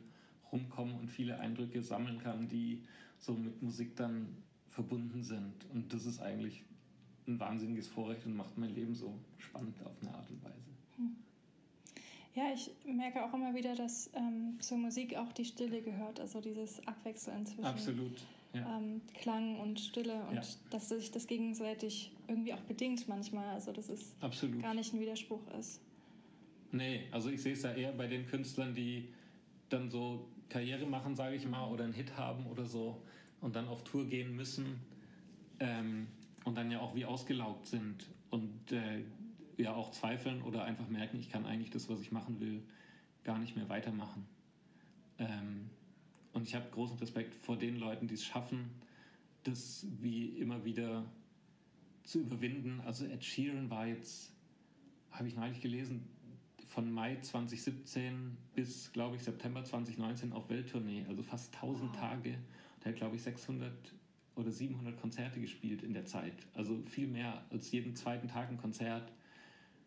rumkomme und viele Eindrücke sammeln kann, die so mit Musik dann verbunden sind. Und das ist eigentlich ein wahnsinniges Vorrecht und macht mein Leben so spannend auf eine Art und Weise. Hm. Ja, ich merke auch immer wieder, dass ähm, zur Musik auch die Stille gehört, also dieses Abwechseln zwischen Absolut ja. ähm, Klang und Stille und ja. dass sich das gegenseitig irgendwie auch bedingt manchmal. Also dass es Absolut. gar nicht ein Widerspruch ist. Nee, also ich sehe es ja eher bei den Künstlern, die dann so Karriere machen, sage ich mal, oder einen Hit haben oder so und dann auf Tour gehen müssen ähm, und dann ja auch wie ausgelaugt sind und äh, ja auch zweifeln oder einfach merken, ich kann eigentlich das, was ich machen will, gar nicht mehr weitermachen. Ähm, und ich habe großen Respekt vor den Leuten, die es schaffen, das wie immer wieder zu überwinden. Also Ed Sheeran war jetzt, habe ich neulich gelesen, von Mai 2017 bis, glaube ich, September 2019 auf Welttournee, also fast 1000 wow. Tage. Der hat, glaube ich, 600 oder 700 Konzerte gespielt in der Zeit. Also viel mehr als jeden zweiten Tag ein Konzert.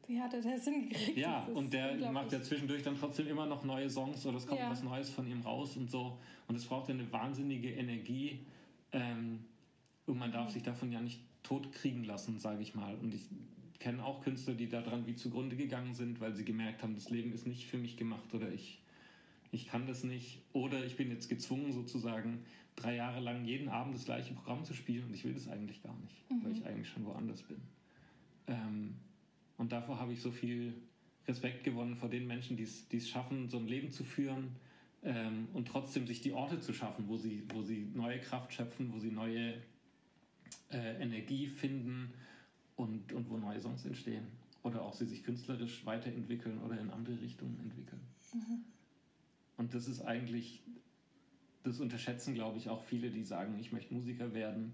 Wie hat er das hingekriegt? Ja, und der macht ja zwischendurch dann trotzdem immer noch neue Songs oder es kommt ja. was Neues von ihm raus und so. Und es braucht eine wahnsinnige Energie. Ähm, und man darf sich davon ja nicht totkriegen lassen, sage ich mal. Und ich kenne auch Künstler, die daran wie zugrunde gegangen sind, weil sie gemerkt haben, das Leben ist nicht für mich gemacht oder ich, ich kann das nicht. Oder ich bin jetzt gezwungen, sozusagen drei Jahre lang jeden Abend das gleiche Programm zu spielen und ich will das eigentlich gar nicht, mhm. weil ich eigentlich schon woanders bin. Ähm, und davor habe ich so viel Respekt gewonnen vor den Menschen, die es schaffen, so ein Leben zu führen ähm, und trotzdem sich die Orte zu schaffen, wo sie, wo sie neue Kraft schöpfen, wo sie neue äh, Energie finden und, und wo neue Songs entstehen. Oder auch sie sich künstlerisch weiterentwickeln oder in andere Richtungen entwickeln. Mhm. Und das ist eigentlich, das unterschätzen, glaube ich, auch viele, die sagen, ich möchte Musiker werden,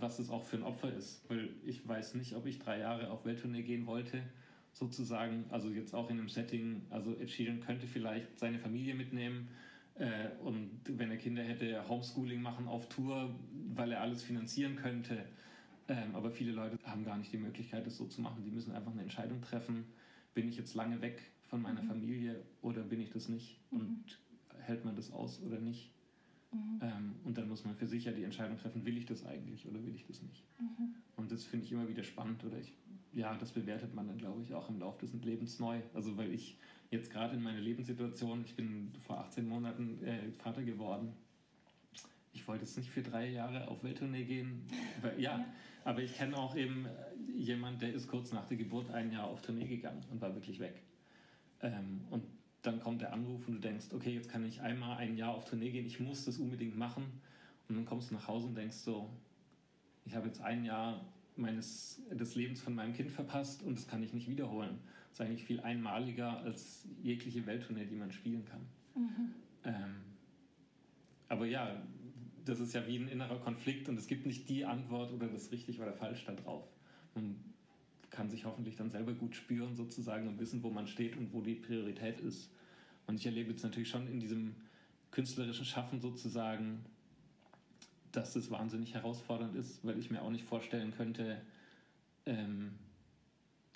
was es auch für ein Opfer ist. Weil ich weiß nicht, ob ich drei Jahre auf Welttournee gehen wollte, sozusagen. Also jetzt auch in einem Setting, also Ed Sheeran könnte vielleicht seine Familie mitnehmen äh, und wenn er Kinder hätte, Homeschooling machen auf Tour, weil er alles finanzieren könnte. Ähm, aber viele Leute haben gar nicht die Möglichkeit, das so zu machen. Die müssen einfach eine Entscheidung treffen. Bin ich jetzt lange weg von meiner mhm. Familie oder bin ich das nicht? Mhm. Und hält man das aus oder nicht? Mhm. Ähm, und dann muss man für sich ja die Entscheidung treffen, will ich das eigentlich oder will ich das nicht? Mhm. Und das finde ich immer wieder spannend oder ich, ja, das bewertet man dann, glaube ich, auch im Laufe des Lebens neu. Also weil ich jetzt gerade in meiner Lebenssituation, ich bin vor 18 Monaten äh, Vater geworden. Ich wollte jetzt nicht für drei Jahre auf Welttournee gehen. Weil, ja, ja, aber ich kenne auch eben äh, jemand, der ist kurz nach der Geburt ein Jahr auf Tournee gegangen und war wirklich weg. Ähm, und dann kommt der Anruf und du denkst, okay, jetzt kann ich einmal ein Jahr auf Tournee gehen, ich muss das unbedingt machen. Und dann kommst du nach Hause und denkst so, ich habe jetzt ein Jahr meines, des Lebens von meinem Kind verpasst und das kann ich nicht wiederholen ist eigentlich viel einmaliger als jegliche Welttournee, die man spielen kann. Mhm. Ähm, aber ja, das ist ja wie ein innerer Konflikt und es gibt nicht die Antwort oder das richtig oder falsch da drauf. Man kann sich hoffentlich dann selber gut spüren sozusagen und wissen, wo man steht und wo die Priorität ist. Und ich erlebe jetzt natürlich schon in diesem künstlerischen Schaffen sozusagen, dass es wahnsinnig herausfordernd ist, weil ich mir auch nicht vorstellen könnte, ähm,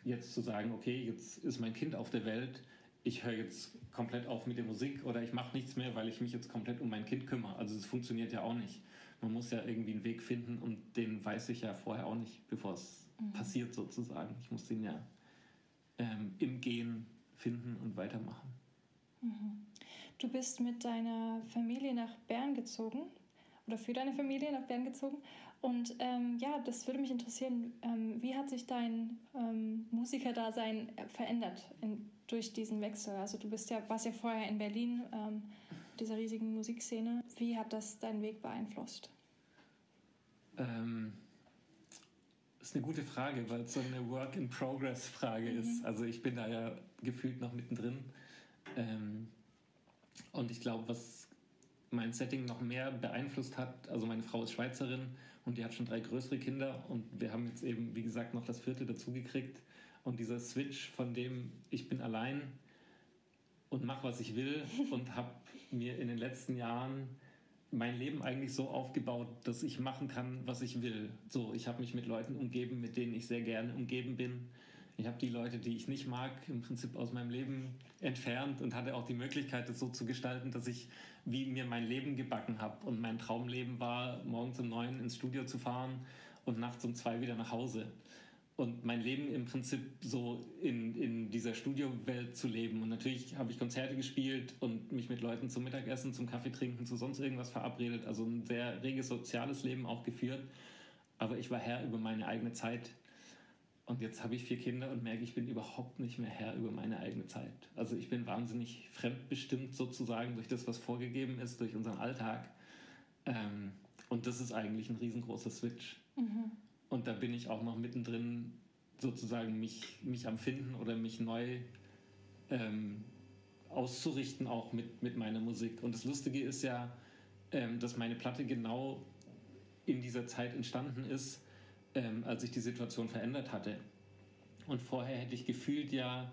jetzt zu sagen, okay, jetzt ist mein Kind auf der Welt, ich höre jetzt komplett auf mit der Musik oder ich mache nichts mehr, weil ich mich jetzt komplett um mein Kind kümmere. Also das funktioniert ja auch nicht. Man muss ja irgendwie einen Weg finden und den weiß ich ja vorher auch nicht, bevor es mhm. passiert sozusagen. Ich muss den ja ähm, im Gehen finden und weitermachen. Mhm. Du bist mit deiner Familie nach Bern gezogen oder für deine Familie nach Bern gezogen und ähm, ja, das würde mich interessieren, ähm, wie hat sich dein ähm, Musikerdasein verändert in, durch diesen Wechsel? Also du bist ja, warst ja vorher in Berlin, ähm, dieser riesigen Musikszene. Wie hat das deinen Weg beeinflusst? Ähm, ist eine gute Frage, weil es so eine Work-in-Progress-Frage mhm. ist. Also ich bin da ja gefühlt noch mittendrin. Ähm, und ich glaube, was mein Setting noch mehr beeinflusst hat, also meine Frau ist Schweizerin, und die hat schon drei größere Kinder und wir haben jetzt eben, wie gesagt, noch das vierte dazugekriegt. Und dieser Switch von dem, ich bin allein und mache, was ich will und habe mir in den letzten Jahren mein Leben eigentlich so aufgebaut, dass ich machen kann, was ich will. So, ich habe mich mit Leuten umgeben, mit denen ich sehr gerne umgeben bin. Ich habe die Leute, die ich nicht mag, im Prinzip aus meinem Leben entfernt und hatte auch die Möglichkeit, das so zu gestalten, dass ich wie mir mein Leben gebacken habe. Und mein Traumleben war, morgens um neun ins Studio zu fahren und nachts um zwei wieder nach Hause. Und mein Leben im Prinzip so in, in dieser Studiowelt zu leben. Und natürlich habe ich Konzerte gespielt und mich mit Leuten zum Mittagessen, zum Kaffee trinken, zu sonst irgendwas verabredet. Also ein sehr reges soziales Leben auch geführt. Aber ich war Herr über meine eigene Zeit. Und jetzt habe ich vier Kinder und merke, ich bin überhaupt nicht mehr Herr über meine eigene Zeit. Also ich bin wahnsinnig fremdbestimmt sozusagen durch das, was vorgegeben ist, durch unseren Alltag. Ähm, und das ist eigentlich ein riesengroßer Switch. Mhm. Und da bin ich auch noch mittendrin, sozusagen mich, mich am Finden oder mich neu ähm, auszurichten, auch mit, mit meiner Musik. Und das Lustige ist ja, ähm, dass meine Platte genau in dieser Zeit entstanden ist ähm, als sich die Situation verändert hatte. Und vorher hätte ich gefühlt ja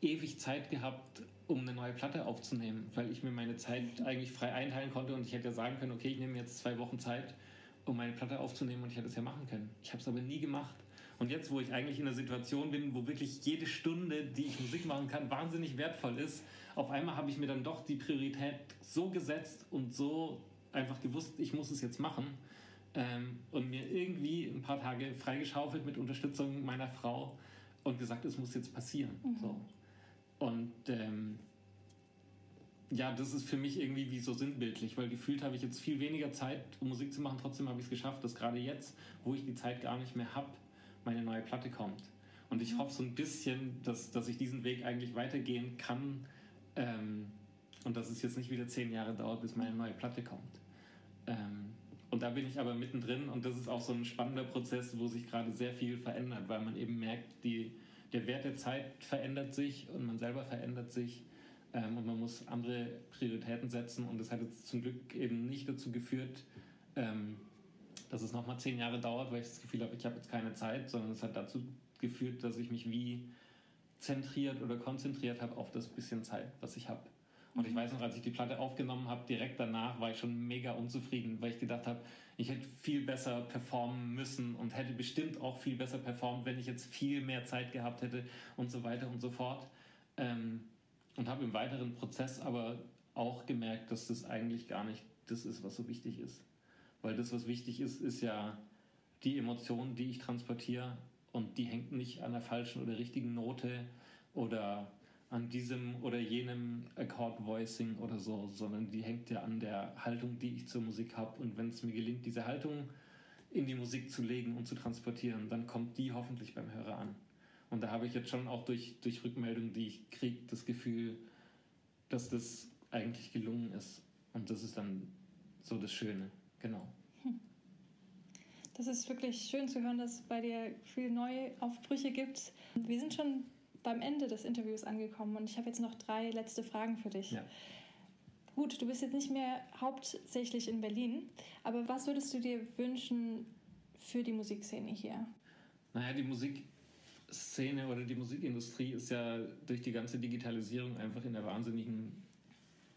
ewig Zeit gehabt, um eine neue Platte aufzunehmen, weil ich mir meine Zeit eigentlich frei einteilen konnte und ich hätte ja sagen können, okay, ich nehme jetzt zwei Wochen Zeit um meine Platte aufzunehmen und ich hätte es ja machen können. Ich habe es aber nie gemacht. Und jetzt, wo ich eigentlich in einer Situation bin, wo wirklich jede Stunde, die ich Musik machen kann, wahnsinnig wertvoll ist, auf einmal habe ich mir dann doch die Priorität so gesetzt und so einfach gewusst, ich muss es jetzt machen. Ähm, und mir irgendwie ein paar Tage freigeschaufelt mit Unterstützung meiner Frau und gesagt, es muss jetzt passieren. Mhm. So. Und ähm, ja, das ist für mich irgendwie wie so sinnbildlich, weil gefühlt habe ich jetzt viel weniger Zeit, um Musik zu machen. Trotzdem habe ich es geschafft, dass gerade jetzt, wo ich die Zeit gar nicht mehr habe, meine neue Platte kommt. Und ich mhm. hoffe so ein bisschen, dass, dass ich diesen Weg eigentlich weitergehen kann ähm, und dass es jetzt nicht wieder zehn Jahre dauert, bis meine neue Platte kommt. Ähm, und da bin ich aber mittendrin und das ist auch so ein spannender Prozess, wo sich gerade sehr viel verändert, weil man eben merkt, die, der Wert der Zeit verändert sich und man selber verändert sich und man muss andere Prioritäten setzen und das hat jetzt zum Glück eben nicht dazu geführt, ähm, dass es nochmal zehn Jahre dauert, weil ich das Gefühl habe, ich habe jetzt keine Zeit, sondern es hat dazu geführt, dass ich mich wie zentriert oder konzentriert habe auf das bisschen Zeit, was ich habe. Und ich mhm. weiß noch, als ich die Platte aufgenommen habe, direkt danach war ich schon mega unzufrieden, weil ich gedacht habe, ich hätte viel besser performen müssen und hätte bestimmt auch viel besser performt, wenn ich jetzt viel mehr Zeit gehabt hätte und so weiter und so fort. Ähm, und habe im weiteren Prozess aber auch gemerkt, dass das eigentlich gar nicht das ist, was so wichtig ist. Weil das, was wichtig ist, ist ja die Emotion, die ich transportiere und die hängt nicht an der falschen oder richtigen Note oder an diesem oder jenem Akkord-Voicing oder so, sondern die hängt ja an der Haltung, die ich zur Musik habe. Und wenn es mir gelingt, diese Haltung in die Musik zu legen und zu transportieren, dann kommt die hoffentlich beim Hörer an. Und da habe ich jetzt schon auch durch, durch Rückmeldungen, die ich kriege, das Gefühl, dass das eigentlich gelungen ist. Und das ist dann so das Schöne. Genau. Hm. Das ist wirklich schön zu hören, dass es bei dir viele neue Aufbrüche gibt. Wir sind schon beim Ende des Interviews angekommen und ich habe jetzt noch drei letzte Fragen für dich. Ja. Gut, du bist jetzt nicht mehr hauptsächlich in Berlin, aber was würdest du dir wünschen für die Musikszene hier? Naja, die Musik Szene oder die Musikindustrie ist ja durch die ganze Digitalisierung einfach in einer wahnsinnigen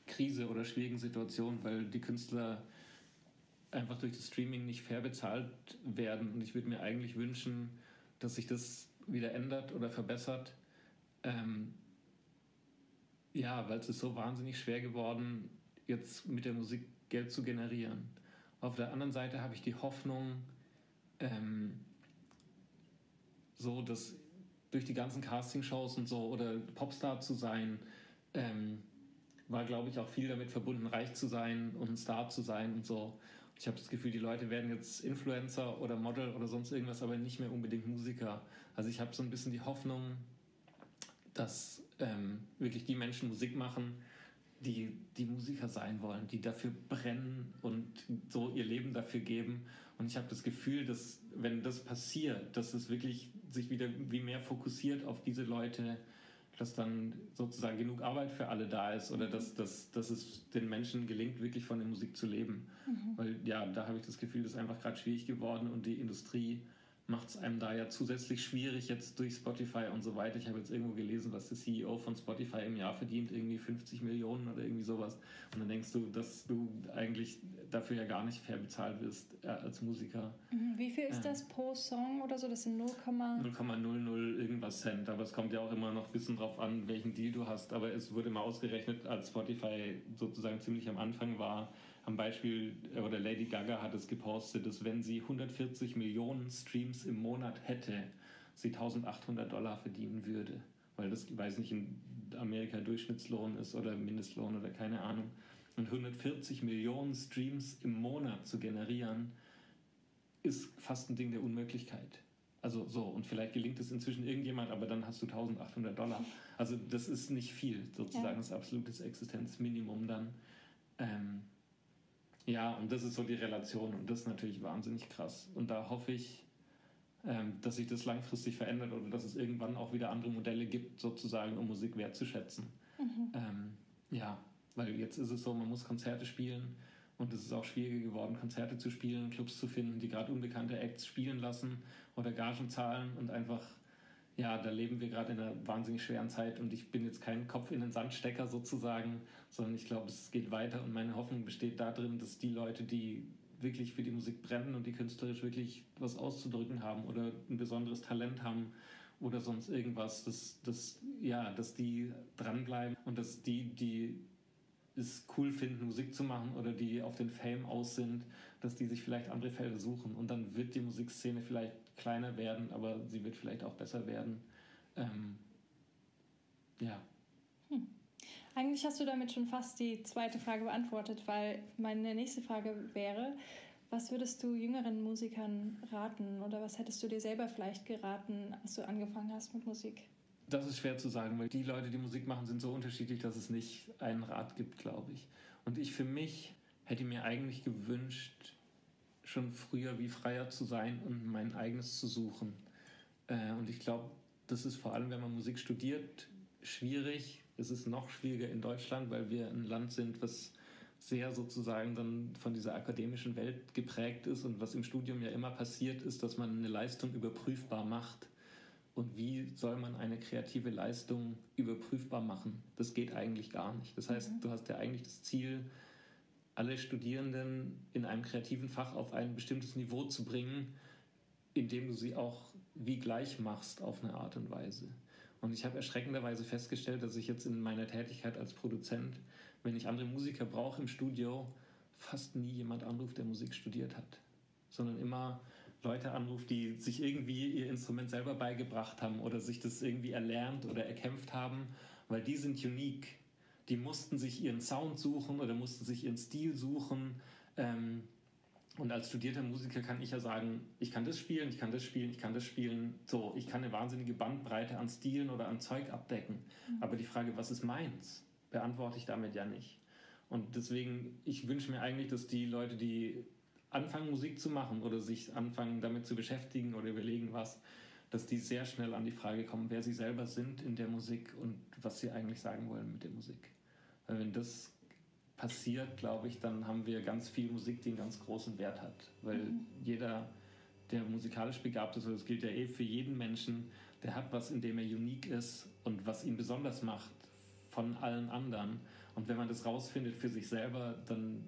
Krise oder schwierigen Situation, weil die Künstler einfach durch das Streaming nicht fair bezahlt werden. Und ich würde mir eigentlich wünschen, dass sich das wieder ändert oder verbessert. Ähm, ja, weil es ist so wahnsinnig schwer geworden, jetzt mit der Musik Geld zu generieren. Auf der anderen Seite habe ich die Hoffnung, ähm, so dass durch die ganzen Castingshows und so oder Popstar zu sein, ähm, war, glaube ich, auch viel damit verbunden, reich zu sein und ein Star zu sein und so. Ich habe das Gefühl, die Leute werden jetzt Influencer oder Model oder sonst irgendwas, aber nicht mehr unbedingt Musiker. Also ich habe so ein bisschen die Hoffnung, dass ähm, wirklich die Menschen Musik machen, die, die Musiker sein wollen, die dafür brennen und so ihr Leben dafür geben. Und ich habe das Gefühl, dass wenn das passiert, dass es wirklich sich wieder wie mehr fokussiert auf diese Leute, dass dann sozusagen genug Arbeit für alle da ist oder dass, dass, dass es den Menschen gelingt, wirklich von der Musik zu leben. Mhm. Weil ja, da habe ich das Gefühl, das ist einfach gerade schwierig geworden und die Industrie macht es einem da ja zusätzlich schwierig jetzt durch Spotify und so weiter. Ich habe jetzt irgendwo gelesen, was der CEO von Spotify im Jahr verdient, irgendwie 50 Millionen oder irgendwie sowas. Und dann denkst du, dass du eigentlich dafür ja gar nicht fair bezahlt wirst äh, als Musiker. Mhm. Wie viel ist äh, das pro Song oder so? Das sind 0,00 irgendwas Cent. Aber es kommt ja auch immer noch ein bisschen drauf an, welchen Deal du hast. Aber es wurde mal ausgerechnet, als Spotify sozusagen ziemlich am Anfang war, am Beispiel, äh, oder Lady Gaga hat es gepostet, dass wenn sie 140 Millionen Streams im Monat hätte, sie 1800 Dollar verdienen würde. Weil das, ich weiß nicht, in Amerika Durchschnittslohn ist oder Mindestlohn oder keine Ahnung. Und 140 Millionen Streams im Monat zu generieren, ist fast ein Ding der Unmöglichkeit. Also so, und vielleicht gelingt es inzwischen irgendjemand, aber dann hast du 1800 Dollar. Also das ist nicht viel, sozusagen ja. das absolutes Existenzminimum dann. Ähm, ja, und das ist so die Relation und das ist natürlich wahnsinnig krass. Und da hoffe ich, ähm, dass sich das langfristig verändert oder dass es irgendwann auch wieder andere Modelle gibt, sozusagen, um Musik wertzuschätzen. Mhm. Ähm, ja, weil jetzt ist es so, man muss Konzerte spielen und es ist auch schwieriger geworden, Konzerte zu spielen, Clubs zu finden, die gerade unbekannte Acts spielen lassen oder Gagen zahlen und einfach ja, da leben wir gerade in einer wahnsinnig schweren Zeit und ich bin jetzt kein Kopf in den Sandstecker sozusagen, sondern ich glaube, es geht weiter und meine Hoffnung besteht darin, dass die Leute, die wirklich für die Musik brennen und die künstlerisch wirklich was auszudrücken haben oder ein besonderes Talent haben oder sonst irgendwas, dass, dass, ja, dass die dranbleiben und dass die, die es cool finden, Musik zu machen oder die auf den Fame aus sind, dass die sich vielleicht andere Felder suchen. Und dann wird die Musikszene vielleicht kleiner werden, aber sie wird vielleicht auch besser werden. Ähm, ja. Hm. Eigentlich hast du damit schon fast die zweite Frage beantwortet, weil meine nächste Frage wäre, was würdest du jüngeren Musikern raten oder was hättest du dir selber vielleicht geraten, als du angefangen hast mit Musik? Das ist schwer zu sagen, weil die Leute, die Musik machen, sind so unterschiedlich, dass es nicht einen Rat gibt, glaube ich. Und ich für mich hätte mir eigentlich gewünscht, schon früher wie freier zu sein und mein eigenes zu suchen. Äh, und ich glaube, das ist vor allem, wenn man Musik studiert, schwierig. Es ist noch schwieriger in Deutschland, weil wir ein Land sind, was sehr sozusagen dann von dieser akademischen Welt geprägt ist und was im Studium ja immer passiert ist, dass man eine Leistung überprüfbar macht. Und wie soll man eine kreative Leistung überprüfbar machen? Das geht eigentlich gar nicht. Das heißt, mhm. du hast ja eigentlich das Ziel, alle Studierenden in einem kreativen Fach auf ein bestimmtes Niveau zu bringen, indem du sie auch wie gleich machst auf eine Art und Weise. Und ich habe erschreckenderweise festgestellt, dass ich jetzt in meiner Tätigkeit als Produzent, wenn ich andere Musiker brauche im Studio, fast nie jemand anruft, der Musik studiert hat, sondern immer Leute anruft, die sich irgendwie ihr Instrument selber beigebracht haben oder sich das irgendwie erlernt oder erkämpft haben, weil die sind unique. Die mussten sich ihren Sound suchen oder mussten sich ihren Stil suchen. Ähm, und als studierter Musiker kann ich ja sagen, ich kann das spielen, ich kann das spielen, ich kann das spielen. So, ich kann eine wahnsinnige Bandbreite an Stilen oder an Zeug abdecken. Mhm. Aber die Frage, was ist meins, beantworte ich damit ja nicht. Und deswegen, ich wünsche mir eigentlich, dass die Leute, die anfangen Musik zu machen oder sich anfangen damit zu beschäftigen oder überlegen was, dass die sehr schnell an die Frage kommen, wer sie selber sind in der Musik und was sie eigentlich sagen wollen mit der Musik. Weil wenn das passiert, glaube ich, dann haben wir ganz viel Musik, die einen ganz großen Wert hat. Weil mhm. jeder, der musikalisch begabt ist, und das gilt ja eh für jeden Menschen, der hat was, in dem er unique ist und was ihn besonders macht von allen anderen. Und wenn man das rausfindet für sich selber, dann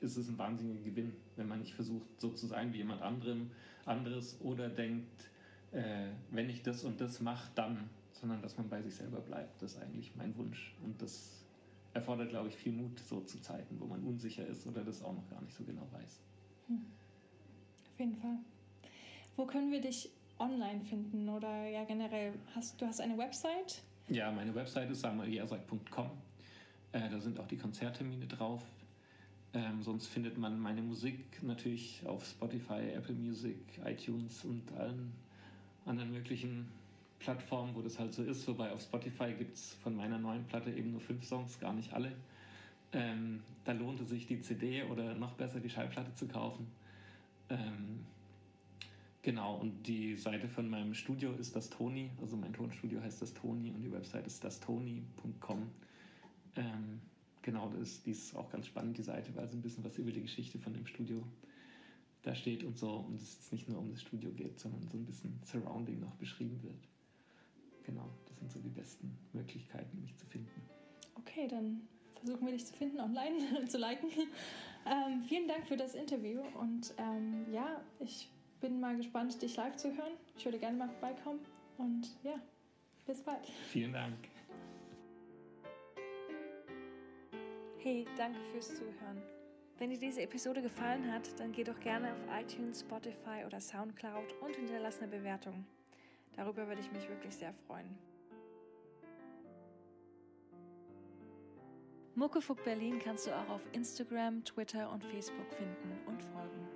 ist es ein wahnsinniger Gewinn, wenn man nicht versucht, so zu sein wie jemand anderem, anderes oder denkt, äh, wenn ich das und das mache, dann, sondern dass man bei sich selber bleibt. Das ist eigentlich mein Wunsch. Und das erfordert, glaube ich, viel Mut, so zu Zeiten, wo man unsicher ist oder das auch noch gar nicht so genau weiß. Hm. Auf jeden Fall. Wo können wir dich online finden oder ja generell? Hast, du hast eine Website? Ja, meine Website ist samueljasak.com. Äh, da sind auch die Konzerttermine drauf. Ähm, sonst findet man meine Musik natürlich auf Spotify, Apple Music, iTunes und allen anderen möglichen Plattformen, wo das halt so ist. Wobei auf Spotify gibt es von meiner neuen Platte eben nur fünf Songs, gar nicht alle. Ähm, da es sich die CD oder noch besser die Schallplatte zu kaufen. Ähm, genau, und die Seite von meinem Studio ist das Toni, also mein Tonstudio heißt das Toni und die Website ist dastoni.com. Ähm, genau, das, die ist auch ganz spannend, die Seite, weil es ein bisschen was über die Geschichte von dem Studio da steht und so. Und es jetzt nicht nur um das Studio geht, sondern so ein bisschen Surrounding noch beschrieben wird. Genau, das sind so die besten Möglichkeiten, mich zu finden. Okay, dann versuchen wir dich zu finden, online zu liken. Ähm, vielen Dank für das Interview und ähm, ja, ich bin mal gespannt, dich live zu hören. Ich würde gerne mal vorbeikommen und ja, bis bald. Vielen Dank. Hey, danke fürs Zuhören. Wenn dir diese Episode gefallen hat, dann geh doch gerne auf iTunes, Spotify oder Soundcloud und hinterlass eine Bewertung. Darüber würde ich mich wirklich sehr freuen. Muckefuck Berlin kannst du auch auf Instagram, Twitter und Facebook finden und folgen.